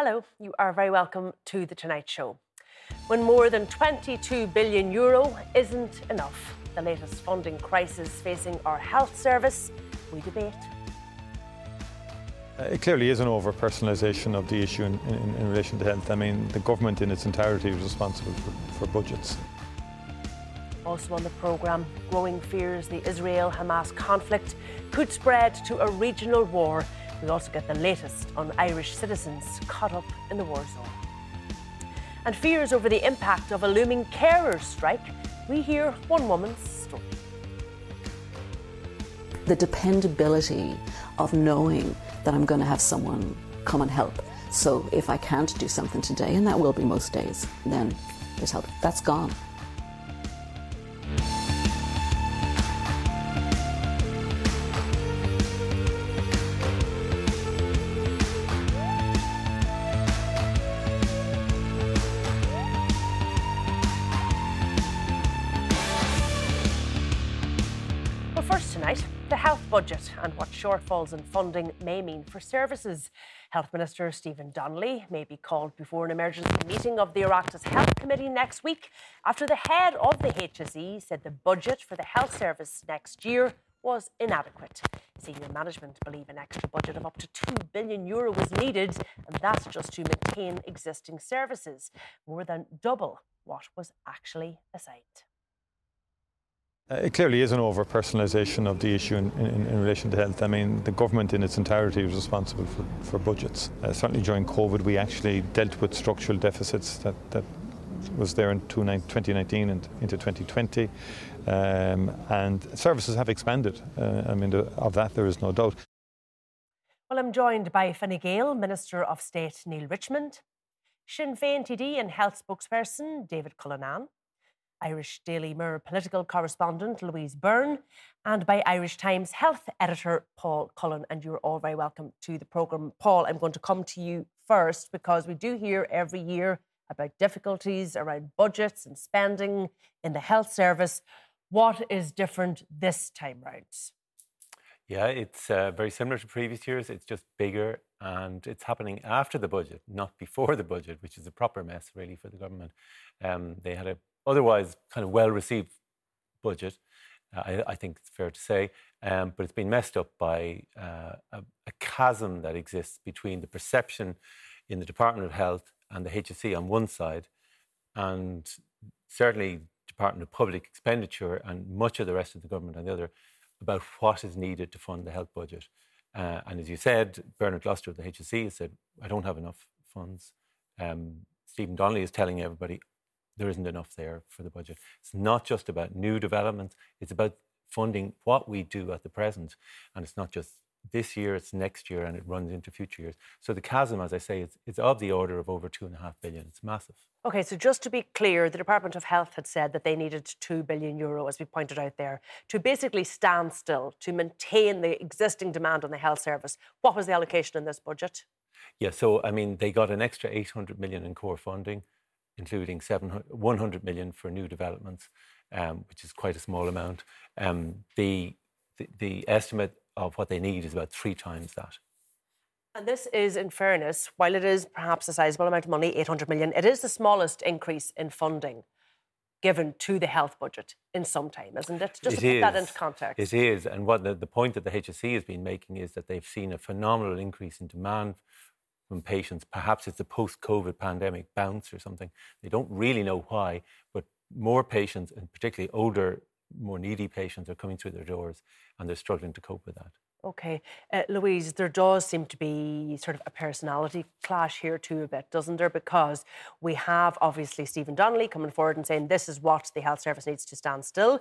Hello, you are very welcome to The Tonight Show. When more than 22 billion euro isn't enough, the latest funding crisis facing our health service, we debate. Uh, It clearly is an over personalisation of the issue in, in, in relation to health. I mean, the government in its entirety is responsible for, for budgets. Also on the programme, growing fears the Israel Hamas conflict could spread to a regional war. We also get the latest on Irish citizens caught up in the war zone. And fears over the impact of a looming carers strike. We hear one woman's story. the dependability of knowing that I'm going to have someone come and help. So if I can't do something today, and that will be most days, then there's help. That's gone. Budget and what shortfalls in funding may mean for services. Health Minister Stephen Donnelly may be called before an emergency meeting of the Oireachtas Health Committee next week after the head of the HSE said the budget for the health service next year was inadequate. Senior management believe an extra budget of up to 2 billion euro was needed, and that's just to maintain existing services, more than double what was actually assigned. Uh, It clearly is an over personalisation of the issue in, in, in relation to health. I mean, the government in its entirety is responsible for, for budgets. Uh, certainly during COVID, we actually dealt with structural deficits that, that was there in 2019 and into 2020. Um, and services have expanded. Uh, I mean, of that there is no doubt. Well, I'm joined by Fine Gael, Minister of State Neale Richmond, Sinn Féin TD and Health spokesperson David Cullinane, Irish Daily Mirror political correspondent Louise Burne, and by Irish Times health editor Paul Cullen. And you're all very welcome to the programme. Paul, I'm going to come to you first because we do hear every year about difficulties around budgets and spending in the health service. What is different this time round? Yeah, it's uh, very similar to previous years. It's just bigger and it's happening after the budget, not before the budget, which is a proper mess, really, for the government. Um, they had a otherwise kind of well received budget, uh, I, I think it's fair to say, um, but it's been messed up by uh, a, a chasm that exists between the perception in the Department of Health and the HSE on one side, and certainly Department of Public Expenditure and much of the rest of the government on the other about what is needed to fund the health budget. Uh, and as you said, Bernard Gloster of the HSE has said, I don't have enough funds. Um, Stephen Donnelly is telling everybody there isn't enough there for the budget. It's not just about new developments, it's about funding what we do at the present. And it's not just this year, it's next year, and it runs into future years. So the chasm, as I say, it's, it's of the order of over two and a half billion. It's massive. Okay, so just to be clear, the Department of Health had said that they needed 2 billion euro, as we pointed out there, to basically stand still, to maintain the existing demand on the health service. What was the allocation in this budget? Yeah, so I mean, they got an extra 800 million in core funding, including 100 million for new developments, um, which is quite a small amount. Um, the, the the estimate of what they need is about three times that. And this is, in fairness, while it is perhaps a sizable amount of money, 800 million, it is the smallest increase in funding given to the health budget in some time, isn't it? Just It to put that is. into context. It is, and what the, the point that the HSE has been making is that they've seen a phenomenal increase in demand from patients. Perhaps it's a post-COVID pandemic bounce or something. They don't really know why, but more patients, and particularly older, more needy patients, are coming through their doors, and they're struggling to cope with that. Okay. Uh, Louise, there does seem to be sort of a personality clash here too, a bit, doesn't there? Because we have obviously Stephen Donnelly coming forward and saying this is what the health service needs to stand still.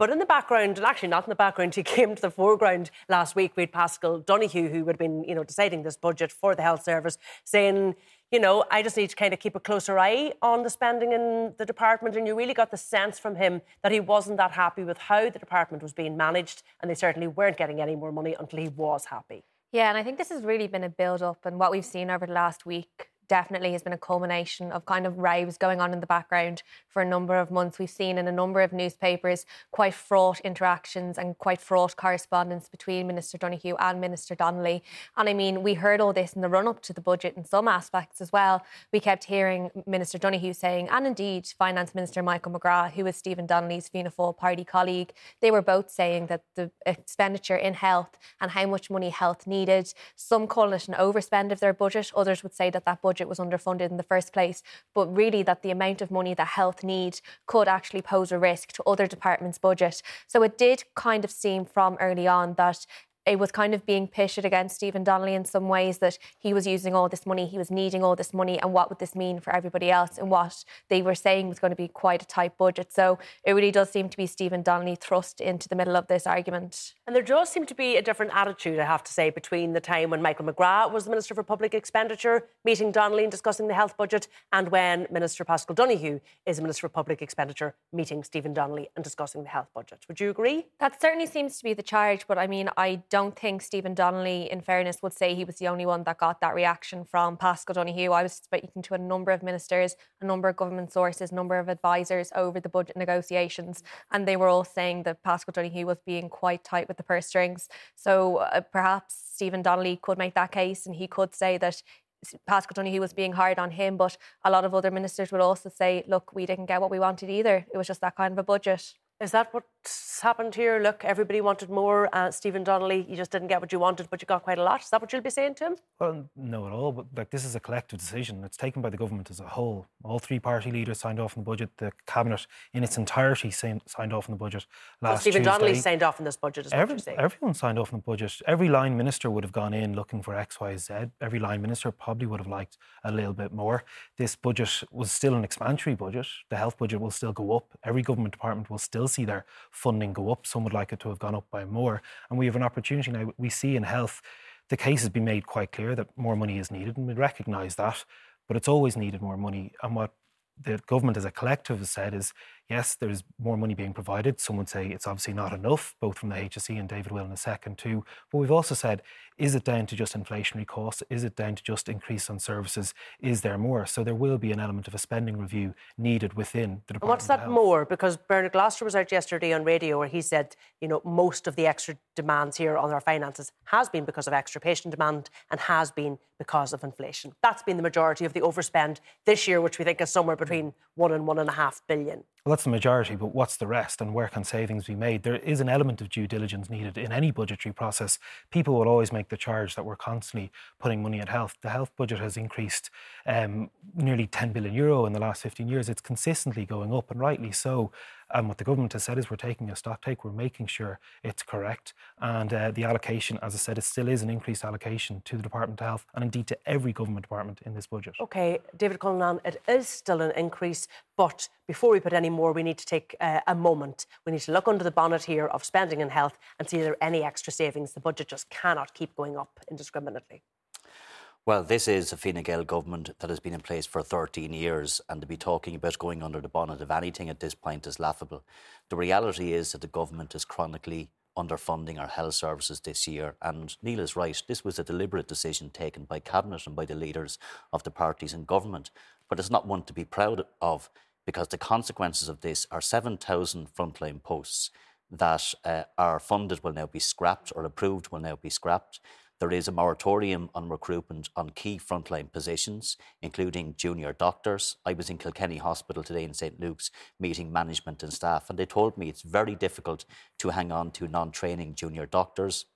But in the background, and actually not in the background, he came to the foreground last week. We Paschal Donohoe, who had been, you know, deciding this budget for the health service, saying, you know, I just need to kind of keep a closer eye on the spending in the department. And you really got the sense from him that he wasn't that happy with how the department was being managed, and they certainly weren't getting any more money until he was happy. Yeah, and I think this has really been a build up, and what we've seen over the last week definitely has been a culmination of kind of raves going on in the background for a number of months. We've seen in a number of newspapers quite fraught interactions and quite fraught correspondence between Minister Donohoe and Minister Donnelly. And I mean, we heard all this in the run up to the budget in some aspects as well. We kept hearing Minister Donohoe saying, and indeed Finance Minister Michael McGrath, who was Stephen Donnelly's Fianna Fáil party colleague, they were both saying that the expenditure in health and how much money health needed, some call it an overspend of their budget, others would say that that budget budget was underfunded in the first place, but really that the amount of money that health need could actually pose a risk to other departments' budget. So it did kind of seem from early on that it was kind of being pitched against Stephen Donnelly in some ways that he was using all this money, he was needing all this money, and what would this mean for everybody else? And what they were saying was going to be quite a tight budget. So it really does seem to be Stephen Donnelly thrust into the middle of this argument. And there does seem to be a different attitude, I have to say, between the time when Michael McGrath was the Minister for Public Expenditure, meeting Donnelly and discussing the health budget, and when Minister Paschal Donohoe is the Minister for Public Expenditure, meeting Stephen Donnelly and discussing the health budget. Would you agree? That certainly seems to be the charge, but I mean, I don't think Stephen Donnelly, in fairness, would say he was the only one that got that reaction from Paschal Donohoe. I was speaking to a number of ministers, a number of government sources, a number of advisors over the budget negotiations, and they were all saying that Paschal Donohoe was being quite tight with the purse strings. So uh, perhaps Stephen Donnelly could make that case and he could say that Paschal Donohoe was being hard on him, but a lot of other ministers would also say, look, we didn't get what we wanted either. It was just that kind of a budget. Is that what's happened here? Look, everybody wanted more. Uh, Stephen Donnelly, you just didn't get what you wanted, but you got quite a lot. Is that what you'll be saying to him? Well, no, at all. But like this is a collective decision. It's taken by the government as a whole. All three party leaders signed off on the budget. The cabinet in its entirety signed off on the budget last well, Stephen Tuesday. Donnelly signed off on this budget. Is Every, what you're saying? Everyone signed off on the budget. Every line minister would have gone in looking for X, Y, Z. Every line minister probably would have liked a little bit more. This budget was still an expansionary budget. The health budget will still go up. Every government department will still see their funding go up. Some would like it to have gone up by more. And we have an opportunity now. We see in health, the case has been made quite clear that more money is needed, and we recognise that. But it's always needed more money. And what the government as a collective has said is yes, there's more money being provided. Some would say it's obviously not enough, both from the HSE and David will in a second too. But we've also said, is it down to just inflationary costs? Is it down to just increase on services? Is there more? So there will be an element of a spending review needed within the Department. And what's that more? Because Bernard Gloster was out yesterday on radio where he said, you know, most of the extra demands here on our finances has been because of extra patient demand and has been because of inflation. That's been the majority of the overspend this year, which we think is somewhere hmm. between one and one and a half billion. Well, that's the majority, but what's the rest and where can savings be made? There is an element of due diligence needed in any budgetary process. People will always make the charge that we're constantly putting money at health. The health budget has increased um, nearly 10 billion euro in the last 15 years. It's consistently going up, and rightly so. And what the government has said is we're taking a stock take, we're making sure it's correct. And uh, the allocation, as I said, it still is an increased allocation to the Department of Health and indeed to every government department in this budget. OK, David Cullinane, it is still an increase, but before we put any more, we need to take uh, a moment. We need to look under the bonnet here of spending in health and see if there are any extra savings. The budget just cannot keep going up indiscriminately. Well, this is a Fine Gael government that has been in place for 13 years, and to be talking about going under the bonnet of anything at this point is laughable. The reality is that the government is chronically underfunding our health services this year. And Neale is right, this was a deliberate decision taken by Cabinet and by the leaders of the parties in government. But it's not one to be proud of because the consequences of this are 7,000 frontline posts that uh, are funded will now be scrapped or approved will now be scrapped. There is a moratorium on recruitment on key frontline positions, including junior doctors. I was in Kilkenny Hospital today in St Luke's meeting management and staff, and they told me it's very difficult to hang on to non training junior doctors.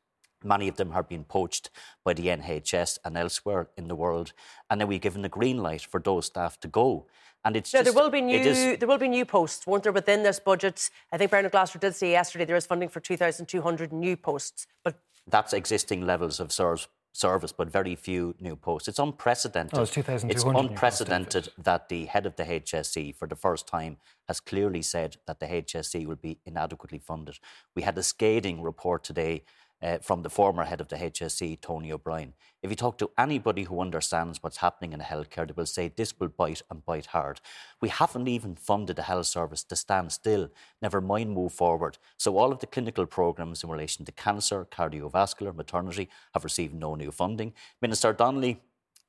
Many of them have been poached by the NHS and elsewhere in the world. And then we've given the green light for those staff to go. And it's no, just, there will be new is, there will be new posts, won't there, within this budget? I think Bernard Gloster did say yesterday there is funding for 2,200 new posts, but that's existing levels of SIRS service, but very few new posts. It's unprecedented. Oh, it's 2,200 It's unprecedented that the head of the HSE, for the first time, has clearly said that the HSE will be inadequately funded. We had a scathing report today uh, from the former head of the HSE, Tony O'Brien. If you talk to anybody who understands what's happening in healthcare, they will say this will bite and bite hard. We haven't even funded the health service to stand still, never mind move forward. So all of the clinical programmes in relation to cancer, cardiovascular, maternity have received no new funding. Minister Donnelly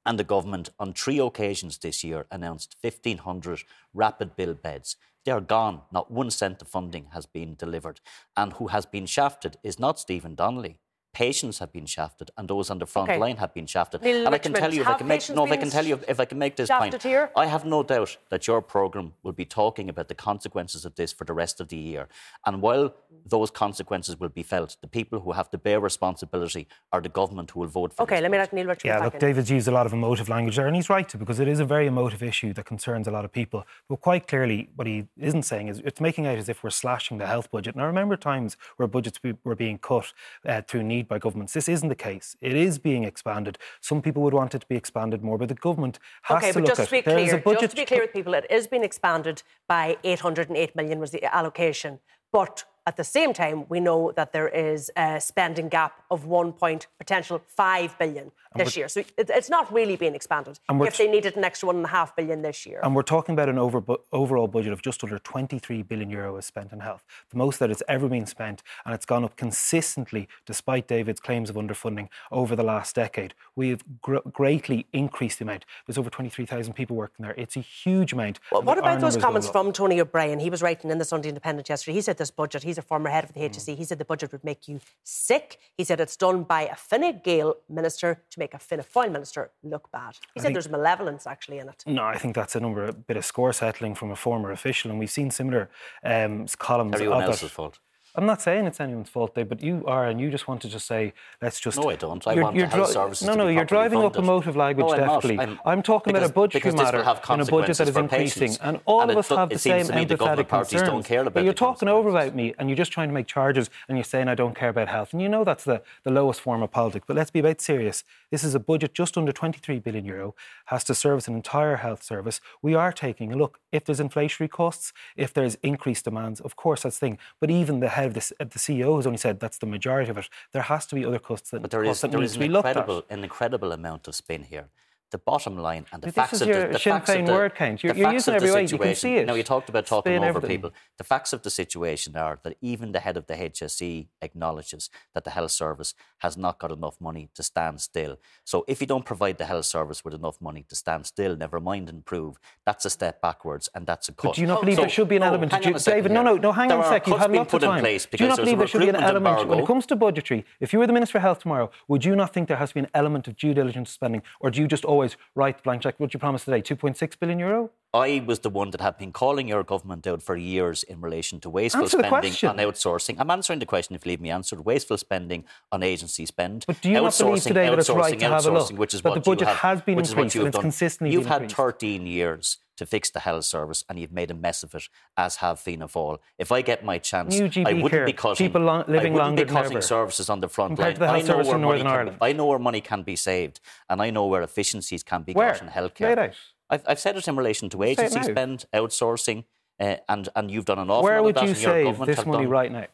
and the government on three occasions this year announced 1,500 rapid build beds. They are gone. Not one cent of funding has been delivered. And who has been shafted is not Stephen Donnelly. Patients have been shafted, and those on the front Okay. line have been shafted. Neale and I can tell you, if I have can make patients no, if I can tell you, if I can make this point, here? I have no doubt that your programme will be talking about the consequences of this for the rest of the year. And while those consequences will be felt, the people who have to bear responsibility are the government who will vote for Okay, this let me budget. let Neale Richmond Yeah, back look, in. David's used a lot of emotive language there, and he's right to because it is a very emotive issue that concerns a lot of people. But quite clearly, what he isn't saying is it's making out as if we're slashing the health budget. And I remember times where budgets be- were being cut uh, through need by governments. This isn't the case. It is being expanded. Some people would want it to be expanded more, but the government has Okay, to but look just at to be there is clear, a budget just to be clear with people, it is being expanded by 808 million was the allocation, but at the same time, we know that there is a spending gap of one point potential five billion this year. So it's not really being expanded. And If they needed an extra one and a half billion this year, And we're talking about an over, overall budget of just under 23 billion euro is spent on health, the most that it's ever been spent, and it's gone up consistently despite David's claims of underfunding over the last decade. We have gr- greatly increased the amount. There's over 23,000 people working there. It's a huge amount. Well, what about those comments from Tony O'Brien? He was writing in the Sunday Independent yesterday. He said this budget, he's a former head of the HSE, Mm. he said the budget would make you sick. He said it's done by a Fine Gael minister to make a Fianna Fáil minister look bad. He said there's malevolence actually in it. No, I think that's a number, a bit of score settling from a former official, and we've seen similar um, columns Everyone of else's that. fault. I'm not saying it's anyone's fault, Dave, but you are, and you just want to just say, let's just. No, I don't. I You're- want you're dri- services No, no, you're driving up funded. emotive language, No, I'm definitely. I'm- I'm talking because- about a budgetary because this will matter have in a budget that is increasing, patients. and all And of us do- have the same to me the empathetic concerns. don't care about but you're talking over about me, and you're just trying to make charges, and you're saying I don't care about health, and you know that's the, the lowest form of politics. But let's be about serious. This is a budget just under 23 billion euro, has to service an entire health service. We are taking a look. If there's inflationary costs, if there's increased demands, of course that's the thing. But even the of the, the CEO has only said that's the majority of it. There has to be other costs that, But there costs is that there is an looked at. incredible an incredible amount of spin here. The bottom line and the This facts is of the, the Sinn facts of the, word count. You're- you're using every right. You can situation. see it. Now you talked about talking Spin over everything. people. The facts of the situation are that even the head of the HSE acknowledges that the health service has not got enough money to stand still. So if you don't provide the health service with enough money to stand still, never mind improve, that's a step backwards and that's a cut. do you not believe there should be an no, element hang of on a David, no, no, no, hang There on a sec. You've had lots put of in time. place Do you not believe there should be an element when it comes to budgetary? If you were the Minister of Health tomorrow, would you not think there has to be an element of due diligence spending, or do you just always write the blank check? What you promised today, 2.6 billion euro? I was the one that had been calling your government out for years in relation to wasteful Answer spending on outsourcing. I'm answering the question if you leave me answered. Wasteful spending on agency spend. But do you not believe Outsourcing, today that it's right to have a look, which is that what the budget have, has been increased and it's done. consistently You've had increased? 13 years to fix the health service and you've made a mess of it, as have Fianna Fáil. If I get my chance, I wouldn't care, be cutting, people lo- living I wouldn't longer be cutting services on the front line. the I know where money can Be, I know where money can be saved and I know where efficiencies can be Where? got in healthcare. Lay it out. I've, I've said it in relation to Say it agency spend, outsourcing, uh, and and you've done an awful Where lot of that. you and your save this money done. right now?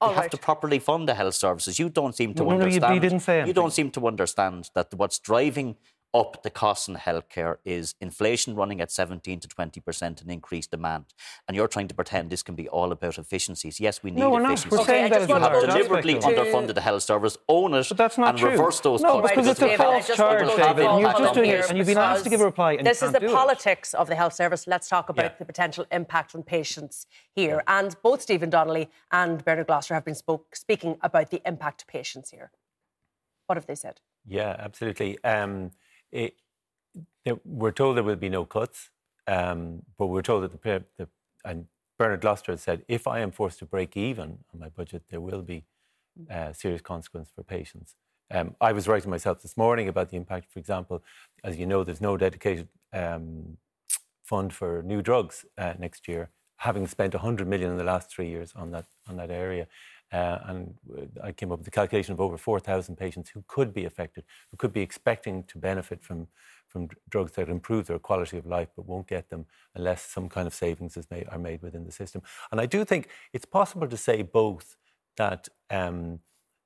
All you have to properly fund the health services. You don't seem to No, no, you- you didn't say You don't seem to understand that what's driving up the costs in healthcare is inflation running at 17 to 20 percent and increased demand. And you're trying to pretend this can be all about efficiencies. Yes, we need No, we're not. efficiencies. We're Okay, saying I that just is a want You have deliberately aspect underfunded the health service, own it, But that's not and true. reverse those No, cuts. because it's a false charge, want to go David. And you're just doing it, and you've been asked to give a reply. And This you is the can't it. politics of the health service. Let's talk about Yeah. the potential impact on patients here. And both Stephen Donnelly and Bernard Gloster have been spoke, speaking about the impact to patients here. What have they said? Yeah, absolutely. Um, it, there- we're told there will be no cuts, um, but we're told that the, the and Bernard Gloster said if I am forced to break even on my budget, there will be uh, serious consequence for patients. Um, I was writing myself this morning about the impact. For example, as you know, there's no dedicated um, fund for new drugs uh, next year, having spent 100 million in the last three years on that on that area. Uh, and I came up with the calculation of over 4,000 patients who could be affected, who could be expecting to benefit from, from drugs that improve their quality of life but won't get them unless some kind of savings is made, are made within the system. And I do think it's possible to say both that um,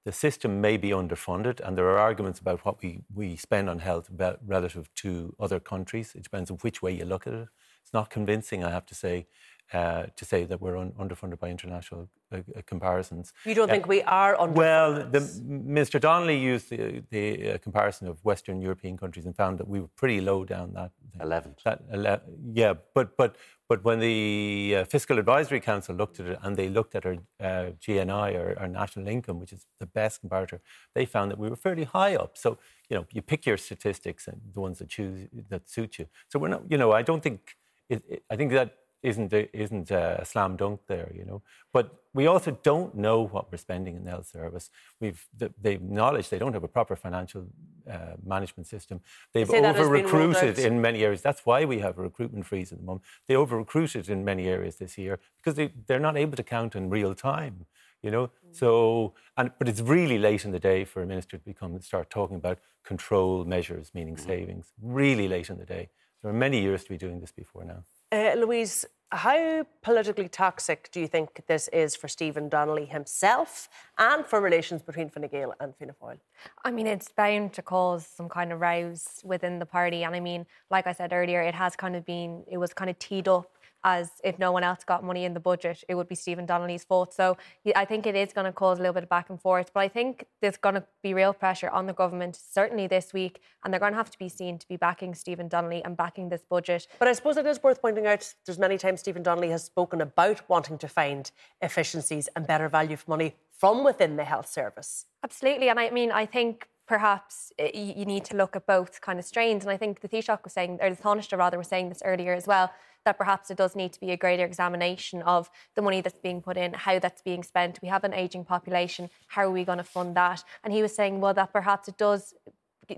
the system may be underfunded, and there are arguments about what we, we spend on health relative to other countries. It depends on which way you look at it. It's not convincing, I have to say, uh, to say that we're un- underfunded by international uh, uh comparisons. You don't uh, think we are underfunded? Well, the, Mr. Donnelly used the, the uh, comparison of Western European countries and found that we were pretty low down that. Eleventh. That, ele- yeah, but but but when the uh, Fiscal Advisory Council looked at it and they looked at our uh, GNI, or our national income, which is the best comparator, they found that we were fairly high up. So, you know, you pick your statistics and the ones that choose that suit you. So we're not, you know, I don't think, it, it, I think that isn't a, isn't a slam dunk there, you know. But we also don't know what we're spending in the health service. We've they acknowledged they don't have a proper financial uh, management system. They've over recruited in many areas. That's why we have a recruitment freeze at the moment. They over recruited in many areas this year because they, they're not able to count in real time. You know, mm. so and but it's really late in the day for a minister to become and start talking about control measures, meaning mm. savings. Really late in the day. There are many years to be doing this before now. Uh, Louise, how politically toxic do you think this is for Stephen Donnelly himself and for relations between Fine Gael and Fianna Fáil? I mean, it's bound to cause some kind of rows within the party. And I mean, like I said earlier, it has kind of been, it was kind of teed up as if no one else got money in the budget, it would be Stephen Donnelly's fault. So I think it is going to cause a little bit of back and forth. But I think there's going to be real pressure on the government, certainly this week, and they're going to have to be seen to be backing Stephen Donnelly and backing this budget. But I suppose it is worth pointing out there's many times Stephen Donnelly has spoken about wanting to find efficiencies and better value for money from within the health service. Absolutely. And I mean, I think perhaps eh, you need to look at both kind of strains. And I think the Taoiseach was saying, or the Taoiseach rather, was saying this earlier as well, that perhaps it does need to be a greater examination of the money that's being put in, how that's being spent. We have an ageing population. How are we going to fund that? And he was saying, well, that perhaps it does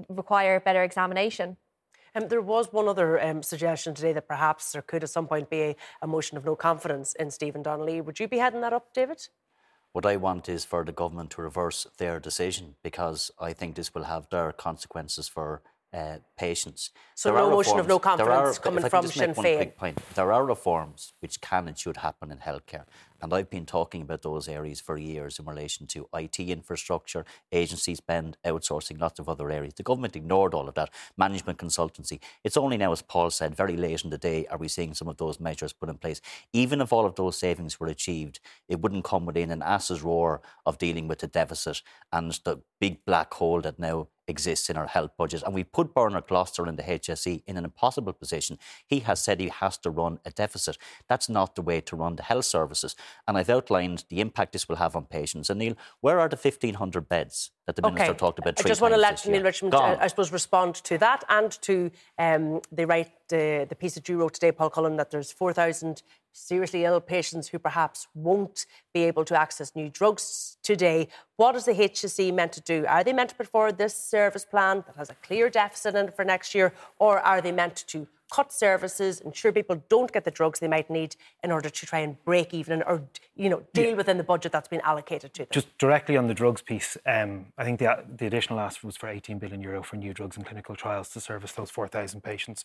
require a better examination. Um, there was one other um, suggestion today that perhaps there could at some point be a, a motion of no confidence in Stephen Donnelly. Would you be heading that up, David? What I want is for the government to reverse their decision because I think this will have dire consequences for uh, patients. So there no motion of no confidence are, coming from Sinn Féin. There are reforms which can and should happen in healthcare. And I've been talking about those areas for years in relation to IT infrastructure, agency spend, outsourcing, lots of other areas. The government ignored all of that. Management consultancy. It's only now, as Paul said, very late in the day are we seeing some of those measures put in place. Even if all of those savings were achieved, it wouldn't come within an ass's roar of dealing with the deficit and the big black hole that now exists in our health budget. And we put Bernard Gloster in the HSE in an impossible position. He has said he has to run a deficit. That's not the way to run the health services. And I've outlined the impact this will have on patients. And Neale, where are the 1,500 beds that the Minister talked about? Today? I just want to let Neale Richmond, uh, I suppose, respond to that and to um, the right, uh, the piece that you wrote today, Paul Cullen, that there's 4,000 seriously ill patients who perhaps won't be able to access new drugs today. What is the HSE meant to do? Are they meant to put forward this service plan that has a clear deficit in it for next year, or are they meant to cut services, ensure people don't get the drugs they might need in order to try and break even or you know deal yeah. within the budget that's been allocated to them. Just directly on the drugs piece, um, I think the, the additional ask was for 18 billion euro for new drugs and clinical trials to service those 4,000 patients.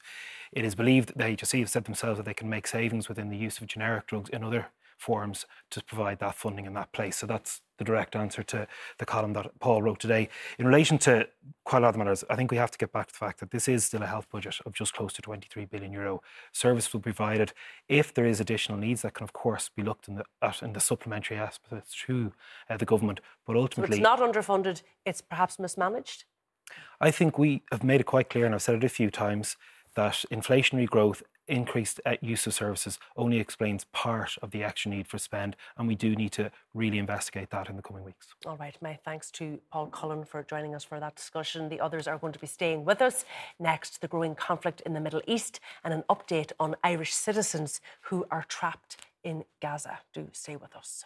It is believed that the HSE have said themselves that they can make savings within the use of generic drugs in other forms to provide that funding in that place. So that's the direct answer to the column that Paul wrote today. In relation to quite a lot of matters, I think we have to get back to the fact that this is still a health budget of just close to 23 billion euro. Service will be provided. If there is additional needs, that can of course be looked in the, at in the supplementary aspects through uh, the government. But ultimately, so it's not underfunded. It's perhaps mismanaged. I think we have made it quite clear, and I've said it a few times, that inflationary growth increased uh, use of services only explains part of the extra need for spend, and we do need to really investigate that in the coming weeks. All right, my thanks to Paul Cullen for joining us for that discussion. The others are going to be staying with us. Next, the growing conflict in the Middle East and an update on Irish citizens who are trapped in Gaza. Do stay with us.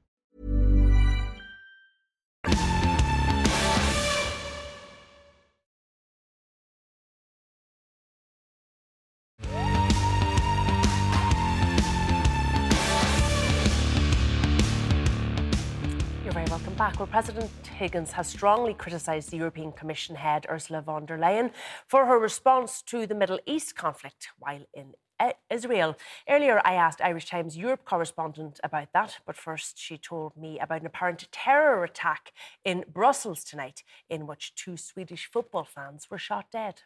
President Higgins has strongly criticised the European Commission head Ursula von der Leyen for her response to the Middle East conflict while in uh, Israel. Earlier, I asked Irish Times Europe correspondent about that, but first she told me about an apparent terror attack in Brussels tonight, in which two Swedish football fans were shot dead.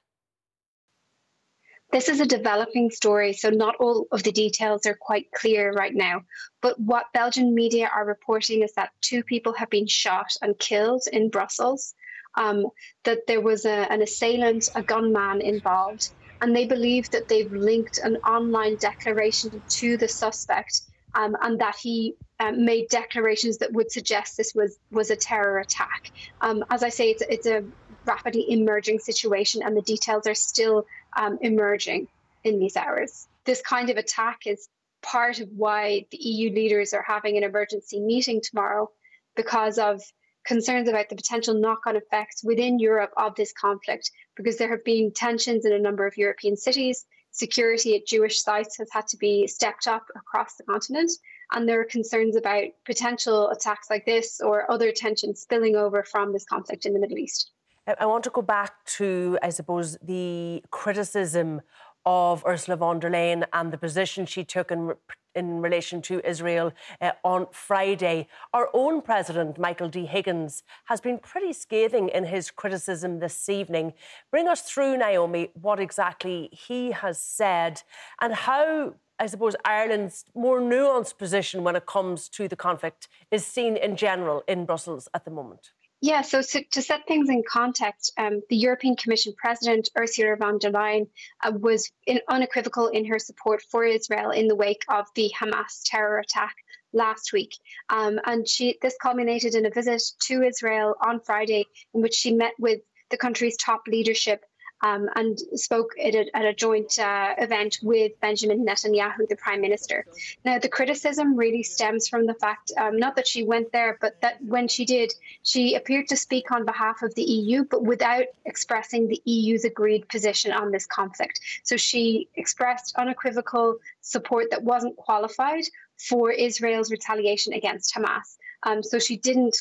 This is a developing story, so not all of the details are quite clear right now. But what Belgian media are reporting is that two people have been shot and killed in Brussels, um, that there was a, an assailant, a gunman involved, and they believe that they've linked an online declaration to the suspect um, and that he um, made declarations that would suggest this was, was a terror attack. Um, as I say, it's, it's a rapidly emerging situation, and the details are still um, emerging in these hours. This kind of attack is part of why the EU leaders are having an emergency meeting tomorrow because of concerns about the potential knock on effects within Europe of this conflict, because there have been tensions in a number of European cities. Security at Jewish sites has had to be stepped up across the continent. And there are concerns about potential attacks like this or other tensions spilling over from this conflict in the Middle East. I- want to go back to, I suppose, the criticism of Ursula von der Leyen and the position she took in, in relation to Israel uh, on Friday. Our own president, Michael D. Higgins, has been pretty scathing in his criticism this evening. Bring us through, Naomi, what exactly he has said and how. I suppose Ireland's more nuanced position when it comes to the conflict is seen in general in Brussels at the moment. Yeah, so, so to set things in context, um, the European Commission President Ursula von der Leyen uh, was in, unequivocal in her support for Israel in the wake of the Hamas terror attack last week. Um, and she this culminated in a visit to Israel on Friday, in which she met with the country's top leadership um, and spoke at a, at a joint uh, event with Benjamin Netanyahu, the prime minister. Now, the criticism really stems from the fact, um, not that she went there, but that when she did, she appeared to speak on behalf of the EU, but without expressing the EU's agreed position on this conflict. So she expressed unequivocal support that wasn't qualified for Israel's retaliation against Hamas. Um, so she didn't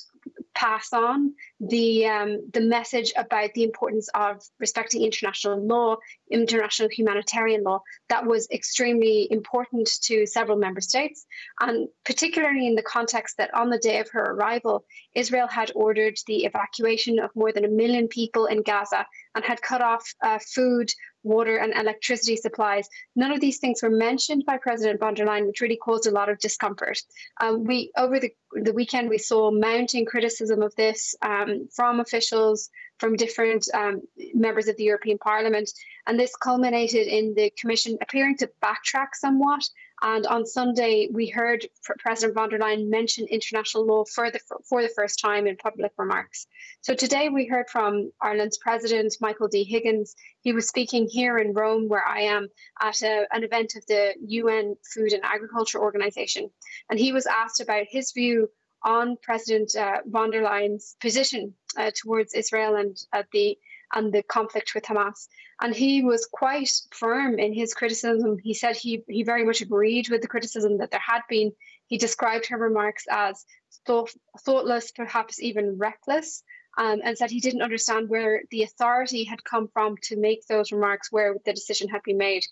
pass on the um, the message about the importance of respecting international law, international humanitarian law. That was extremely important to several member states, and particularly in the context that on the day of her arrival, Israel had ordered the evacuation of more than a million people in Gaza and had cut off uh, food, water, and electricity supplies. None of these things were mentioned by President von der Leyen, which really caused a lot of discomfort. Um, we over the the weekend we saw mounting criticism of this um, from officials from different um, members of the European Parliament, and this culminated in the Commission appearing to backtrack somewhat. And on Sunday, we heard President von der Leyen mention international law for the for the first time in public remarks. So today we heard from Ireland's President Michael D. Higgins. He was speaking here in Rome, where I am, at a, an event of the UN Food and Agriculture Organization, and he was asked about his view on President uh, von der Leyen's position uh, towards Israel and uh, the and the conflict with Hamas. And he was quite firm in his criticism. He said he he very much agreed with the criticism that there had been. He described her remarks as thought, thoughtless, perhaps even reckless. um, and said he didn't understand where the authority had come from to make those remarks, where the decision had been made.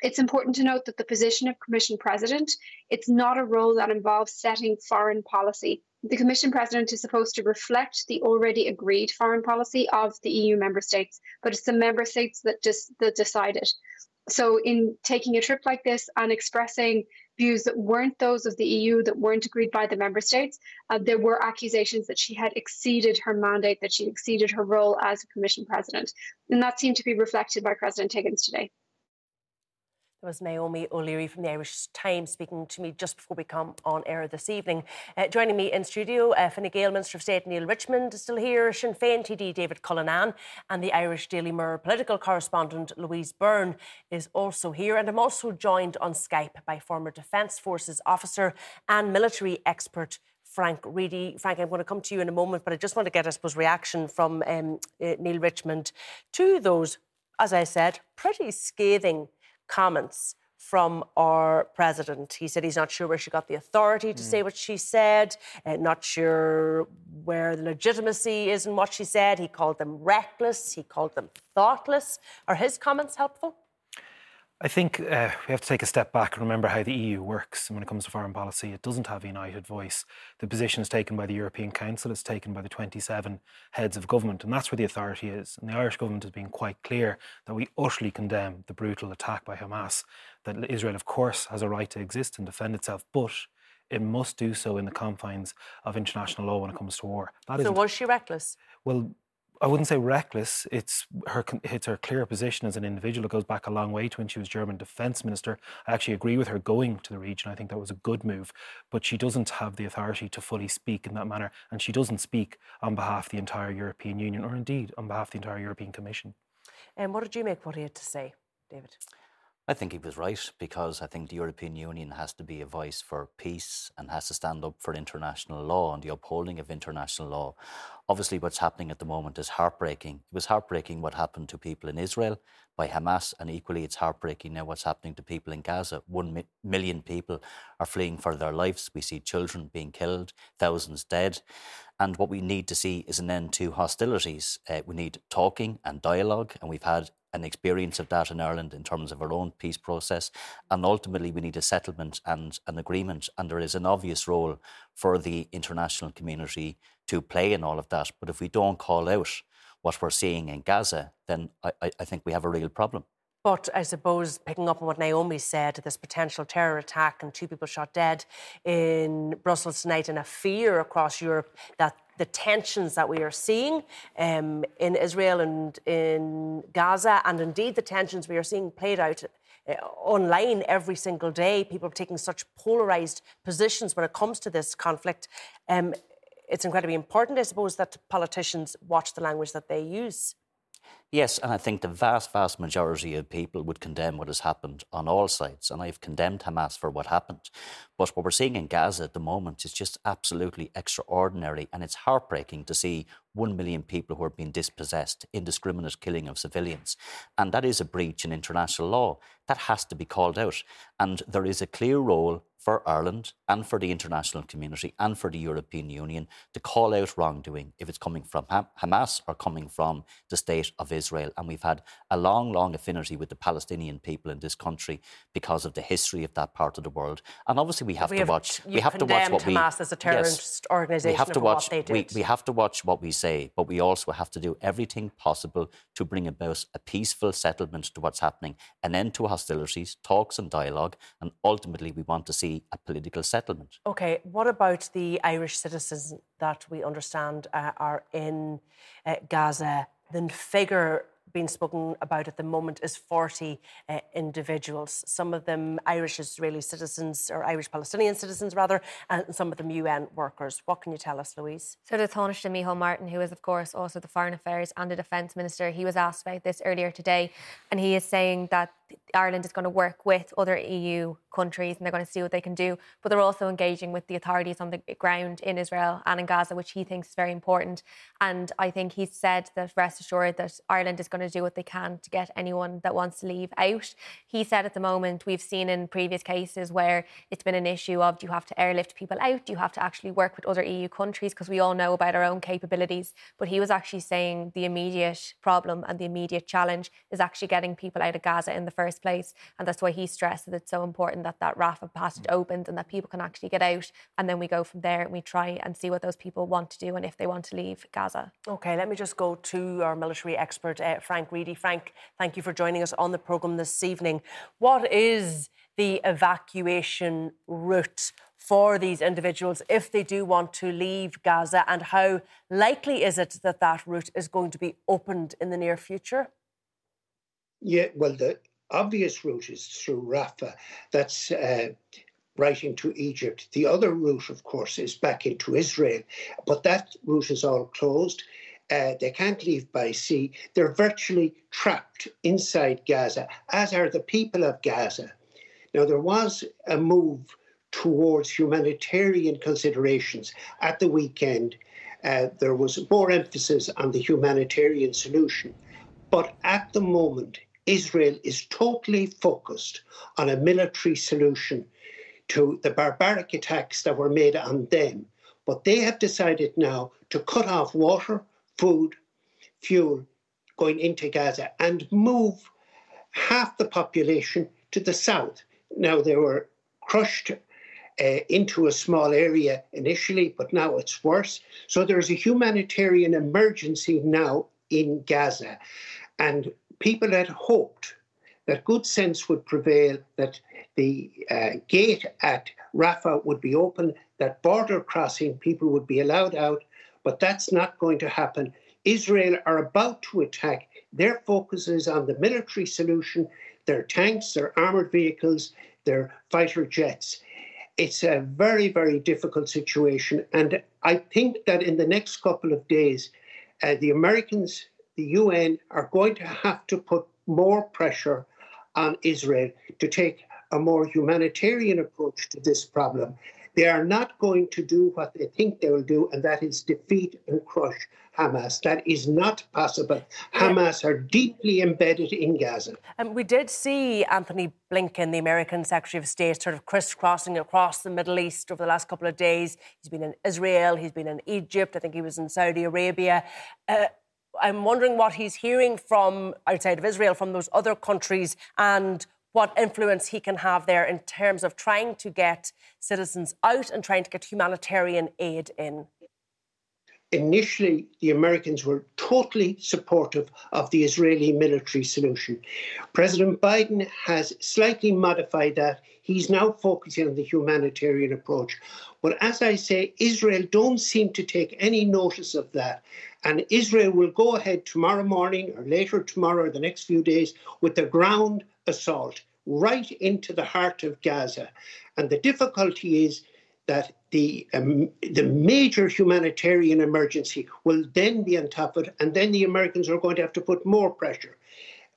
It's important to note that the position of Commission President, it's not a role that involves setting foreign policy. The Commission President is supposed to reflect the already agreed foreign policy of the EU member states, but it's the member states that just that decide it. So, in taking a trip like this and expressing views that weren't those of the EU, that weren't agreed by the member states, uh, there were accusations that she had exceeded her mandate, that she exceeded her role as a Commission President. And that seemed to be reflected by President Higgins today. Was Naomi O'Leary from the Irish Times speaking to me just before we come on air this evening. Uh, joining me in studio, uh, Fine Gael Minister of State Neale Richmond is still here, Sinn Féin TD David Cullinane, and the Irish Daily Mirror political correspondent Louise Burne is also here. And I'm also joined on Skype by former Defence Forces officer and military expert Frank Reidy. Frank, I'm going to come to you in a moment, but I just want to get, I suppose, reaction from um, uh, Neale Richmond to those, as I said, pretty scathing comments from our president. He said he's not sure where she got the authority to mm. say what she said, uh, not sure where the legitimacy is in what she said. He called them reckless, he called them thoughtless. Are his comments helpful? I think uh, we have to take a step back and remember how the EU works when it comes to foreign policy. It doesn't have a united voice. The position is taken by the European Council, it's taken by the 27 heads of government, and that's where the authority is. And the Irish government has been quite clear that we utterly condemn the brutal attack by Hamas, that Israel, of course, has a right to exist and defend itself, but it must do so in the confines of international law when it comes to war. That so was she reckless? Well, I wouldn't say reckless. It's her it's her clear position as an individual. It goes back a long way to when she was German defence minister. I actually agree with her going to the region. I think that was a good move, but she doesn't have the authority to fully speak in that manner, and she doesn't speak on behalf of the entire European Union, or indeed on behalf of the entire European Commission. And what did you make what he had to say, David? I think he was right because I think the European Union has to be a voice for peace and has to stand up for international law and the upholding of international law. Obviously, what's happening at the moment is heartbreaking. It was heartbreaking what happened to people in Israel by Hamas, and equally, it's heartbreaking now what's happening to people in Gaza. One mi- million people are fleeing for their lives. We see children being killed, thousands dead. And what we need to see is an end to hostilities. Uh, we need talking and dialogue, and we've had an experience of that in Ireland in terms of our own peace process. And ultimately, we need a settlement and an agreement. And there is an obvious role for the international community to play in all of that. But if we don't call out what we're seeing in Gaza, then I, I think we have a real problem. But I suppose, picking up on what Naomi said, this potential terror attack and two people shot dead in Brussels tonight, and a fear across Europe that the tensions that we are seeing um, in Israel and in Gaza, and indeed the tensions we are seeing played out uh, online every single day, people taking such polarized positions when it comes to this conflict. Um, it's incredibly important, I suppose, that politicians watch the language that they use. Yes, and I think the vast, vast majority of people would condemn what has happened on all sides. And I've condemned Hamas for what happened. But what we're seeing in Gaza at the moment is just absolutely extraordinary. And it's heartbreaking to see one million people who are being dispossessed, indiscriminate killing of civilians. And that is a breach in international law. That has to be called out. And there is a clear role for Ireland and for the international community and for the European Union to call out wrongdoing if it's coming from Hamas or coming from the state of Israel. And we've had a long, long affinity with the Palestinian people in this country because of the history of that part of the world. And obviously, we have we to watch. We have to watch what Hamas we. Hamas as a terrorist yes, organisation. We have to watch. We, we have to watch what we say, but we also have to do everything possible to bring about a peaceful settlement to what's happening, an end to hostilities, talks and dialogue, and ultimately, we want to see a political settlement. Okay, what about the Irish citizens that we understand uh, are in uh, Gaza? The figure being spoken about at the moment is 40 uh, individuals. Some of them Irish Israeli citizens or Irish Palestinian citizens, rather, and some of them UN workers. What can you tell us, Louise? So, the Taoiseach Micheál Martin, who is, of course, also the Foreign Affairs and the Defence Minister, he was asked about this earlier today, and he is saying that Ireland is going to work with other EU countries and they're going to see what they can do. But they're also engaging with the authorities on the ground in Israel and in Gaza, which he thinks is very important. And I think he said that rest assured that Ireland is going to do what they can to get anyone that wants to leave out. He said at the moment, we've seen in previous cases where it's been an issue of do you have to airlift people out? Do you have to actually work with other EU countries? Because we all know about our own capabilities. But he was actually saying the immediate problem and the immediate challenge is actually getting people out of Gaza in the first place. And that's why he stressed that it's so important that that Rafah passage opens and that people can actually get out. And then we go from there and we try and see what those people want to do and if they want to leave Gaza. OK, let me just go to our military expert, uh, Frank Reidy. Frank, thank you for joining us on the programme this evening. What is the evacuation route for these individuals if they do want to leave Gaza, and how likely is it that that route is going to be opened in the near future? Yeah, well, the obvious route is through Rafah. That's uh, right into Egypt. The other route, of course, is back into Israel, but that route is all closed. Uh, they can't leave by sea. They're virtually trapped inside Gaza, as are the people of Gaza. Now, there was a move towards humanitarian considerations at the weekend. Uh, there was more emphasis on the humanitarian solution. But at the moment, Israel is totally focused on a military solution to the barbaric attacks that were made on them. But they have decided now to cut off water, food, fuel going into Gaza and move half the population to the south. Now, they were crushed uh, into a small area initially, but now it's worse. So there's a humanitarian emergency now in Gaza. And people had hoped that good sense would prevail, that the uh, gate at Rafah would be open, that border crossing people would be allowed out, but that's not going to happen. Israel are about to attack. Their focus is on the military solution, their tanks, their armored vehicles, their fighter jets. It's a very, very difficult situation. And I think that in the next couple of days, uh, the Americans the UN are going to have to put more pressure on Israel to take a more humanitarian approach to this problem. They are not going to do what they think they will do, and that is defeat and crush Hamas. That is not possible. Hamas are deeply embedded in Gaza. And um, we did see Antony Blinken, the American Secretary of State, sort of crisscrossing across the Middle East over the last couple of days. He's been in Israel, he's been in Egypt, I think he was in Saudi Arabia. Uh, I'm wondering what he's hearing from outside of Israel, from those other countries, and what influence he can have there in terms of trying to get citizens out and trying to get humanitarian aid in. Initially, the Americans were totally supportive of the Israeli military solution. President Biden has slightly modified that. He's now focusing on the humanitarian approach. But as I say, Israel don't seem to take any notice of that. And Israel will go ahead tomorrow morning or later tomorrow or the next few days with the ground assault right into the heart of Gaza. And the difficulty is that the um, the major humanitarian emergency will then be on top of it, and then the Americans are going to have to put more pressure.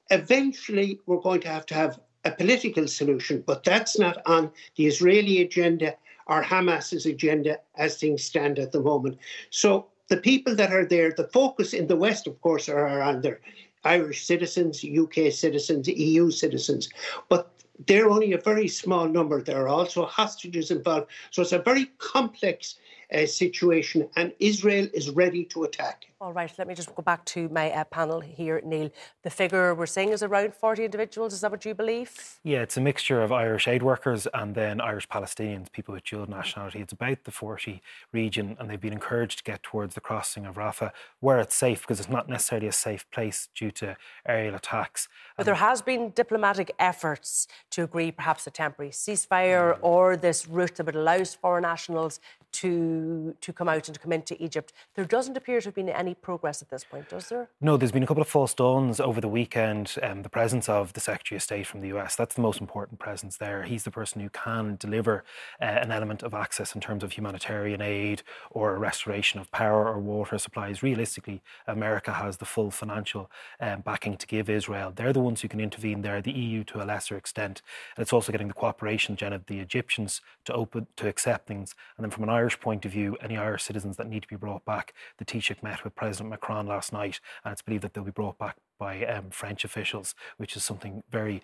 Eventually, we're going to have to have a political solution, but that's not on the Israeli agenda or Hamas's agenda as things stand at the moment. So the people that are there, the focus in the West, of course, are on their Irish citizens, UK citizens, EU citizens, but they're only a very small number. There are also hostages involved. So it's a very complex uh, situation, and Israel is ready to attack. All right, let me just go back to my uh, panel here, Neale. The figure we're seeing is around 40 individuals. Is that what you believe? Yeah, it's a mixture of Irish aid workers and then Irish Palestinians, people with dual nationality. It's about the 40 region, and they've been encouraged to get towards the crossing of Rafah, where it's safe, because it's not necessarily a safe place due to aerial attacks. But there has been diplomatic efforts to agree perhaps a temporary ceasefire mm. or this route that would allow foreign nationals to, to come out and to come into Egypt. There doesn't appear to have been any any progress at this point, does there? No, there's been a couple of false dawns over the weekend. Um, the presence of the Secretary of State from the US, that's the most important presence there. He's the person who can deliver uh, an element of access in terms of humanitarian aid or restoration of power or water supplies. Realistically, America has the full financial um, backing to give Israel. They're the ones who can intervene there, the EU to a lesser extent. And it's also getting the cooperation, Jen, of the Egyptians to open to accept things. And then from an Irish point of view, any Irish citizens that need to be brought back, the Taoiseach met with President Macron last night, and it's believed that they'll be brought back by um, French officials, which is something very,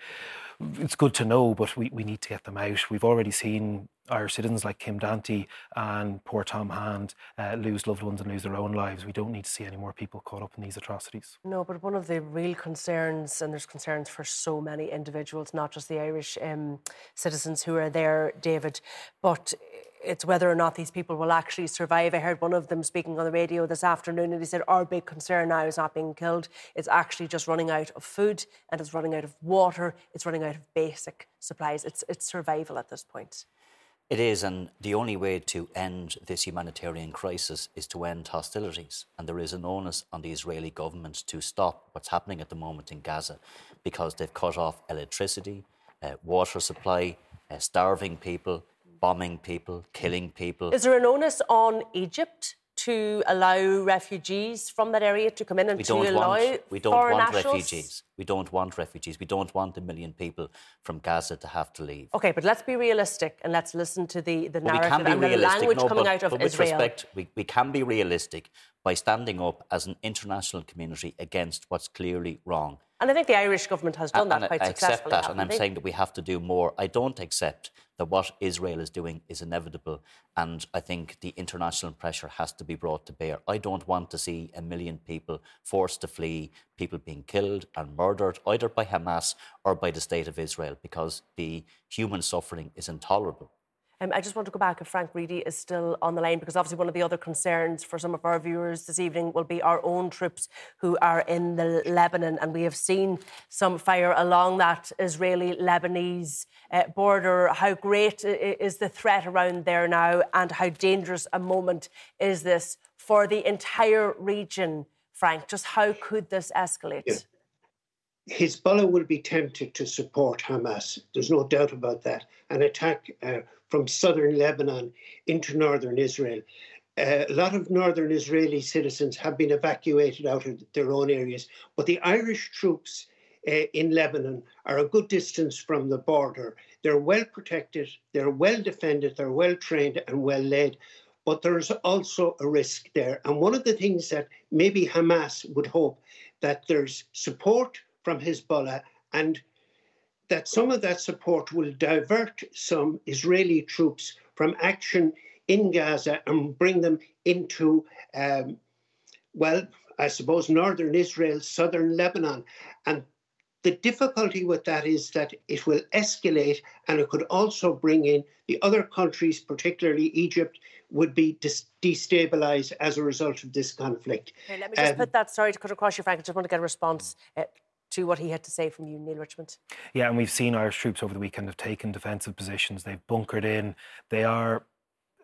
it's good to know, but we, we need to get them out. We've already seen Irish citizens like Kim Damti and poor Tom Hand uh, lose loved ones and lose their own lives. We don't need to see any more people caught up in these atrocities. No, but one of the real concerns, and there's concerns for so many individuals, not just the Irish um, citizens who are there, David, but it's whether or not these people will actually survive. I heard one of them speaking on the radio this afternoon, and he said, Our big concern now is not being killed, it's actually just running out of food and it's running out of water, it's running out of basic supplies. It's, it's survival at this point. It is, and the only way to end this humanitarian crisis is to end hostilities. And there is an onus on the Israeli government to stop what's happening at the moment in Gaza because they've cut off electricity, uh, water supply, uh, starving people, bombing people, killing people. Is there an onus on Egypt to allow refugees from that area to come in and we to don't allow want, we don't foreign want nationals? refugees. We don't want refugees. We don't want a million people from Gaza to have to leave. Okay, but let's be realistic and let's listen to the, the narrative and the language no, coming but, out of but with Israel. respect, we, we can be realistic by standing up as an international community against what's clearly wrong. And I think the Irish government has done And that quite I accept successfully. that, and I'm they? saying that we have to do more. I don't accept that what Israel is doing is inevitable, and I think the international pressure has to be brought to bear. I don't want to see a million people forced to flee, people being killed and murdered, either by Hamas or by the State of Israel, because the human suffering is intolerable. Um, I just want to go back if Frank Reidy is still on the line because obviously one of the other concerns for some of our viewers this evening will be our own troops who are in the Lebanon, and we have seen some fire along that Israeli-Lebanese uh, border. How great is the threat around there now, and how dangerous a moment is this for the entire region? Frank, just how could this escalate? Yeah. Hezbollah will be tempted to support Hamas. There's no doubt about that. An attack uh, from southern Lebanon into northern Israel. Uh, a lot of northern Israeli citizens have been evacuated out of their own areas, but the Irish troops uh, in Lebanon are a good distance from the border. They're well protected, they're well defended, they're well trained and well led. But there's also a risk there. And one of the things that maybe Hamas would hope that there's support from Hezbollah and that some of that support will divert some Israeli troops from action in Gaza and bring them into, um, well, I suppose, northern Israel, southern Lebanon. And the difficulty with that is that it will escalate and it could also bring in the other countries, particularly Egypt, would be dis- destabilized as a result of this conflict. Okay, let me just Um, put that, sorry to cut across you, Frank, I just want to get a response uh, to what he had to say from you, Neale Richmond. Yeah, and we've seen Irish troops over the weekend have taken defensive positions. They've bunkered in. They are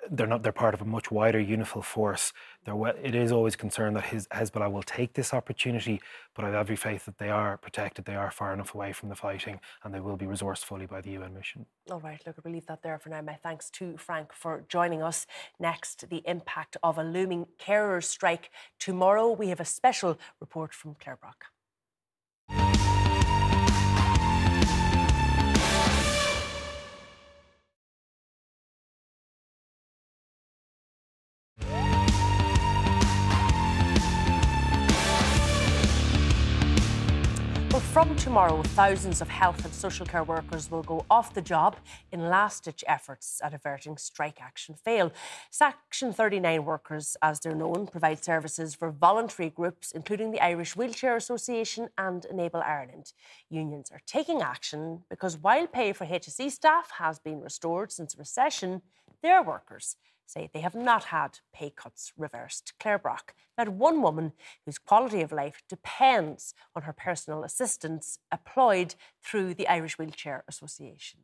they're not they're part of a much wider UNIFIL force. They're, we- it is always concerned that his, Hezbollah will take this opportunity, but I have every faith that they are protected. They are far enough away from the fighting, and they will be resourced fully by the UN mission. All right, look, we'll leave that there for now. My thanks to Frank for joining us. Next, the impact of a looming carers strike. Tomorrow, we have a special report from Claire Brock. Tomorrow, thousands of health and social care workers will go off the job in last ditch efforts at averting strike action fail. Section 39 workers, as they're known, provide services for voluntary groups, including the Irish Wheelchair Association and Enable Ireland. Unions are taking action because while pay for HSE staff has been restored since the recession, their workers say they have not had pay cuts reversed. Claire Brock met one woman whose quality of life depends on her personal assistance employed through the Irish Wheelchair Association.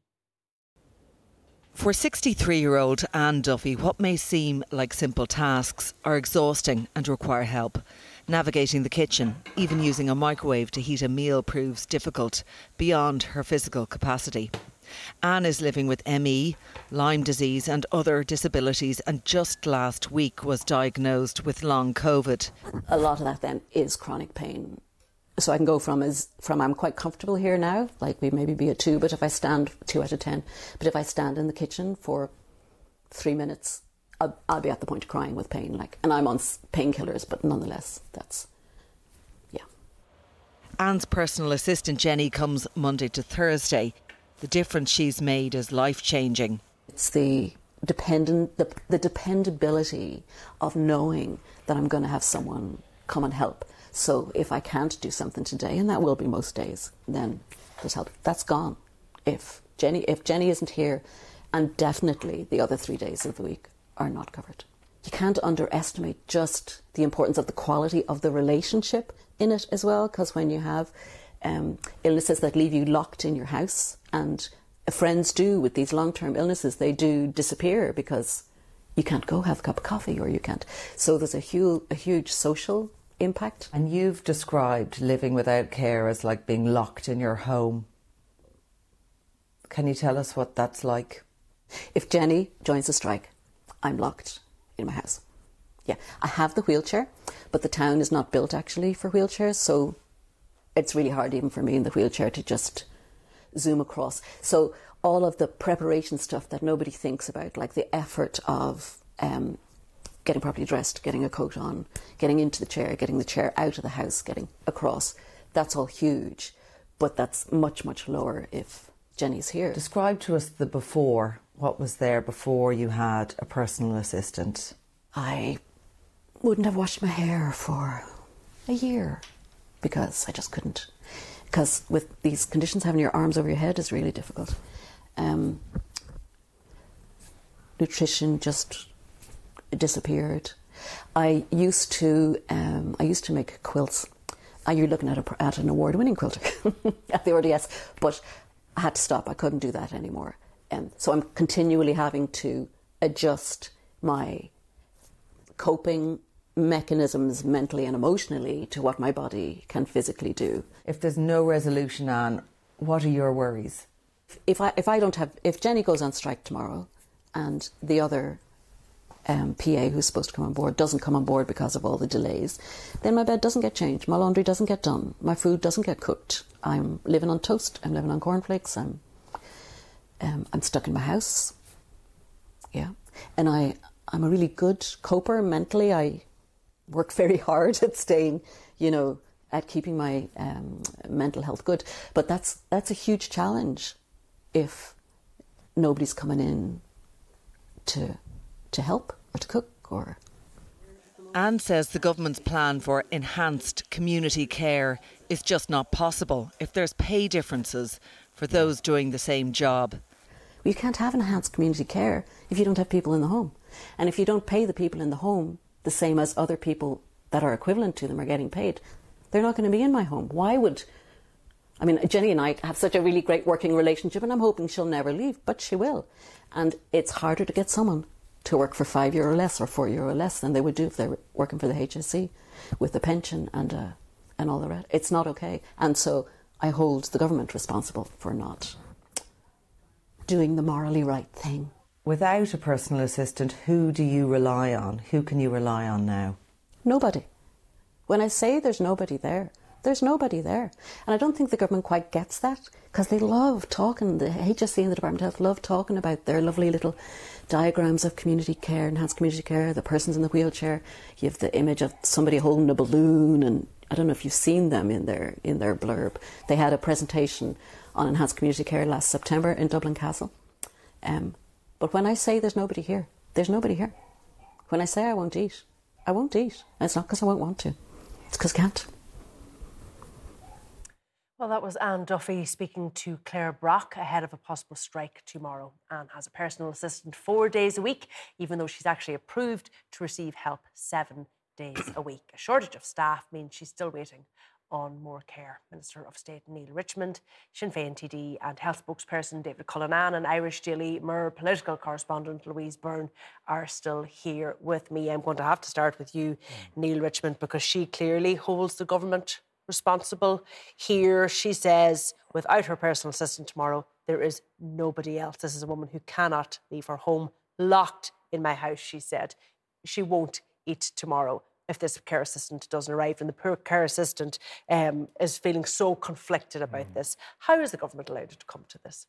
For 63 year old Anne Duffy, what may seem like simple tasks are exhausting and require help. Navigating the kitchen, even using a microwave to heat a meal, proves difficult beyond her physical capacity. Anne is living with ME, Lyme disease, and other disabilities, and just last week was diagnosed with long COVID. A lot of that then is chronic pain. So I can go from as from I'm quite comfortable here now, like we maybe be a two, but if I stand two out of ten, but if I stand in the kitchen for three minutes, I'll, I'll be at the point of crying with pain. Like, and I'm on painkillers, but nonetheless, that's yeah. Anne's personal assistant Jenny comes Monday to Thursday. The difference she's made is life changing. It's the dependent the, the dependability of knowing that I'm going to have someone come and help. So if I can't do something today, and that will be most days, then there's help. That's gone. If Jenny if Jenny isn't here, and definitely the other three days of the week are not covered. You can't underestimate just the importance of the quality of the relationship in it as well, because when you have um, illnesses that leave you locked in your house, and friends do with these long term illnesses, they do disappear because you can't go have a cup of coffee or you can't. So there's a huge, a huge social impact. And you've described living without care as like being locked in your home. Can you tell us what that's like? If Jenny joins the strike, I'm locked in my house. Yeah, I have the wheelchair, but the town is not built actually for wheelchairs, so it's really hard even for me in the wheelchair to just zoom across. So all of the preparation stuff that nobody thinks about, like the effort of um, getting properly dressed, getting a coat on, getting into the chair, getting the chair out of the house, getting across, that's all huge. But that's much, much lower if Jenny's here. Describe to us the before. What was there before you had a personal assistant? I wouldn't have washed my hair for a year because I just couldn't. Because with these conditions, having your arms over your head is really difficult. Um, nutrition just disappeared. I used to um, I used to make quilts. Uh, you're looking at, a, at an award-winning quilter at the RDS, but I had to stop. I couldn't do that anymore. Um, so I'm continually having to adjust my coping mechanisms mentally and emotionally to what my body can physically do. If there's no resolution on, what are your worries? If I if I don't have if Jenny goes on strike tomorrow, and the other um, PA who's supposed to come on board doesn't come on board because of all the delays, then my bed doesn't get changed, my laundry doesn't get done, my food doesn't get cooked. I'm living on toast. I'm living on cornflakes. I'm um, I'm stuck in my house. Yeah, and I I'm a really good coper mentally. I work very hard at staying, you know, at keeping my um, mental health good. But that's that's a huge challenge if nobody's coming in to to help or to cook or. Anne says the government's plan for enhanced community care is just not possible if there's pay differences for those doing the same job. You can't have enhanced community care if you don't have people in the home. And if you don't pay the people in the home the same as other people that are equivalent to them are getting paid, they're not going to be in my home. Why would I mean, Jenny and I have such a really great working relationship, and I'm hoping she'll never leave, but she will. And it's harder to get someone to work for five euro less or four euro less than they would do if they're working for the HSE with a pension and uh, and all the rest. It's not okay. And so I hold the government responsible for not doing the morally right thing. Without a personal assistant, who do you rely on? Who can you rely on now? Nobody. When I say there's nobody there, there's nobody there. And I don't think the government quite gets that because they love talking, the HSE and the Department of Health love talking about their lovely little diagrams of community care, enhanced community care, the person's in the wheelchair. You have the image of somebody holding a balloon and I don't know if you've seen them in their in their blurb. They had a presentation on enhanced community care last September in Dublin Castle. Um, but when I say there's nobody here, there's nobody here. When I say I won't eat, I won't eat. And it's not because I won't want to, it's because I can't. Well, that was Anne Duffy speaking to Claire Brock ahead of a possible strike tomorrow. Anne has a personal assistant four days a week, even though she's actually approved to receive help seven days a week. A shortage of staff means she's still waiting on more care. Minister of State Neale Richmond, Sinn Féin TD and Health spokesperson David Cullinane and Irish Daily Mirror political correspondent Louise Burne are still here with me. I'm going to have to start with you, mm. Neale Richmond, because she clearly holds the government responsible here. She says, without her personal assistant tomorrow, there is nobody else. This is a woman who cannot leave her home, locked in my house, she said. She won't eat tomorrow if this care assistant doesn't arrive. And the poor care assistant um, is feeling so conflicted about mm. this. How is the government allowed to come to this?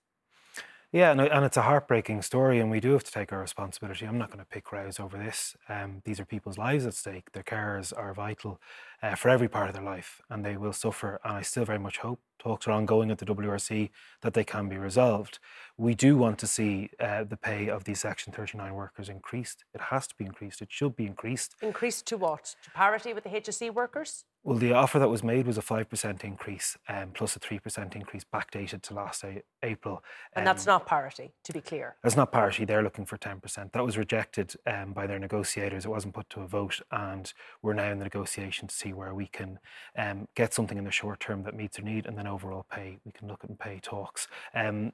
Yeah, and, and, it's a heartbreaking story, and we do have to take our responsibility. I'm not going to pick rows over this. Um, these are people's lives at stake. Their carers are vital uh, for every part of their life, and they will suffer. And I still very much hope talks are ongoing at the WRC that they can be resolved. We do want to see uh, the pay of these Section 39 workers increased. It has to be increased. It should be increased. Increased to what? To parity with the HSE workers? Well, the offer that was made was a 5% increase um, plus a 3% increase backdated to last a- April. Um, and that's um, not parity, to be clear. That's not parity. They're looking for 10%. That was rejected um, by their negotiators. It wasn't put to a vote. And we're now in the negotiation to see where we can um, get something in the short term that meets their need and then overall pay. We can look at pay talks. Um,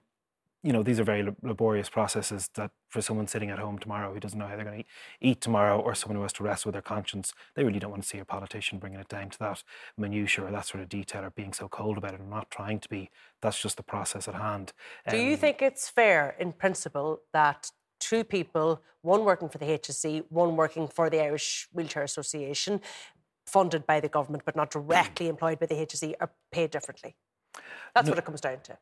you know, these are very laborious processes that for someone sitting at home tomorrow who doesn't know how they're going to eat tomorrow or someone who has to wrestle with their conscience, they really don't want to see a politician bringing it down to that minutiae or that sort of detail or being so cold about it and not trying to be. That's just the process at hand. Do um, you think it's fair in principle that two people, one working for the HSE, one working for the Irish Wheelchair Association, funded by the government but not directly employed by the HSE, are paid differently? That's no, what it comes down to.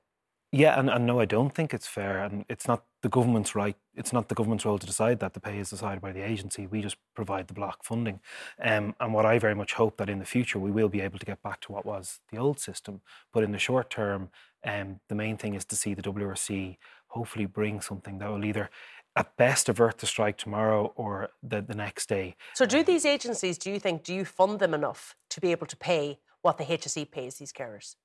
Yeah, and, and no, I don't think it's fair, and it's not the government's right. It's not the government's role to decide that. The pay is decided by the agency. We just provide the block funding, um, and what I very much hope that in the future we will be able to get back to what was the old system. But in the short term, um, the main thing is to see the WRC hopefully bring something that will either at best avert the strike tomorrow or the, the next day. So do these agencies, do you think, do you fund them enough to be able to pay what the HSE pays these carers?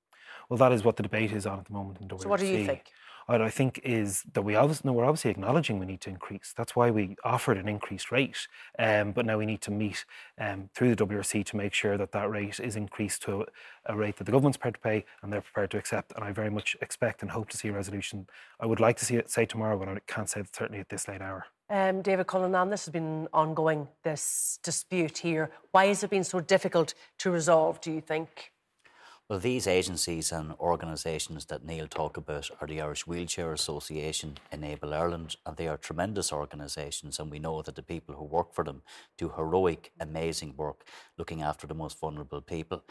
Well, that is what the debate is on at the moment in WRC. So what do you think? What I think is that we obviously, no, we're obviously acknowledging we need to increase. That's why we offered an increased rate. Um, but now we need to meet um, through the WRC to make sure that that rate is increased to a, rate that the government's prepared to pay and they're prepared to accept. And I very much expect and hope to see a resolution. I would like to see it say tomorrow, but I can't say certainly at this late hour. Um, David Cullinane, this has been ongoing, this dispute here. Why has it been so difficult to resolve, do you think? Well, these agencies and organisations that Neale talked about are the Irish Wheelchair Association, Enable Ireland, and they are tremendous organisations. And we know that the people who work for them do heroic, amazing work looking after the most vulnerable people.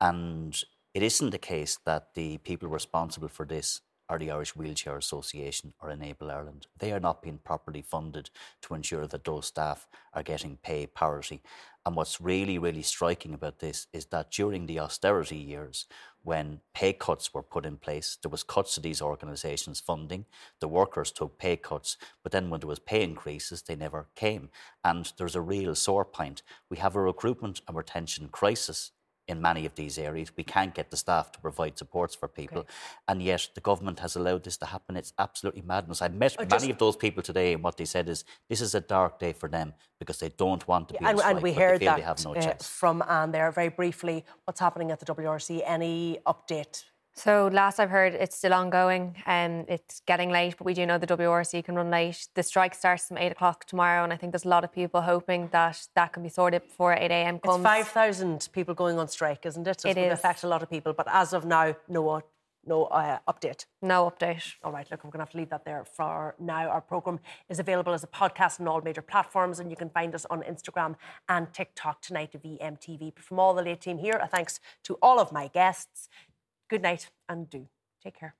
And it isn't the case that the people responsible for this are the Irish Wheelchair Association or Enable Ireland. They are not being properly funded to ensure that those staff are getting pay parity. And what's really, really striking about this is that during the austerity years, when pay cuts were put in place, there was cuts to these organisations' funding. The workers took pay cuts, but then when there was pay increases, they never came. And there's a real sore point. We have a recruitment and retention crisis in many of these areas. We can't get the staff to provide supports for people. And yet the government has allowed this to happen. It's absolutely madness. I met just, many of those people today, and what they said is this is a dark day for them because they don't want to be and, strike, and we heard that no uh, from Anne there very briefly. What's happening at the WRC? Any update so last I've heard, it's still ongoing. and um, it's getting late, but we do know the WRC can run late. The strike starts from eight o'clock tomorrow, and I think there's a lot of people hoping that that can be sorted before eight a.m. comes. It's five thousand people going on strike, isn't it? So it it's affect a lot of people, but as of now, no no uh, update. No update. All right, look, I'm going to have to leave that there for now. Our programme is available as a podcast on all major platforms, and you can find us on Instagram and TikTok tonight at VMTV. But from all the late team here, a thanks to all of my guests. Good night and do take care.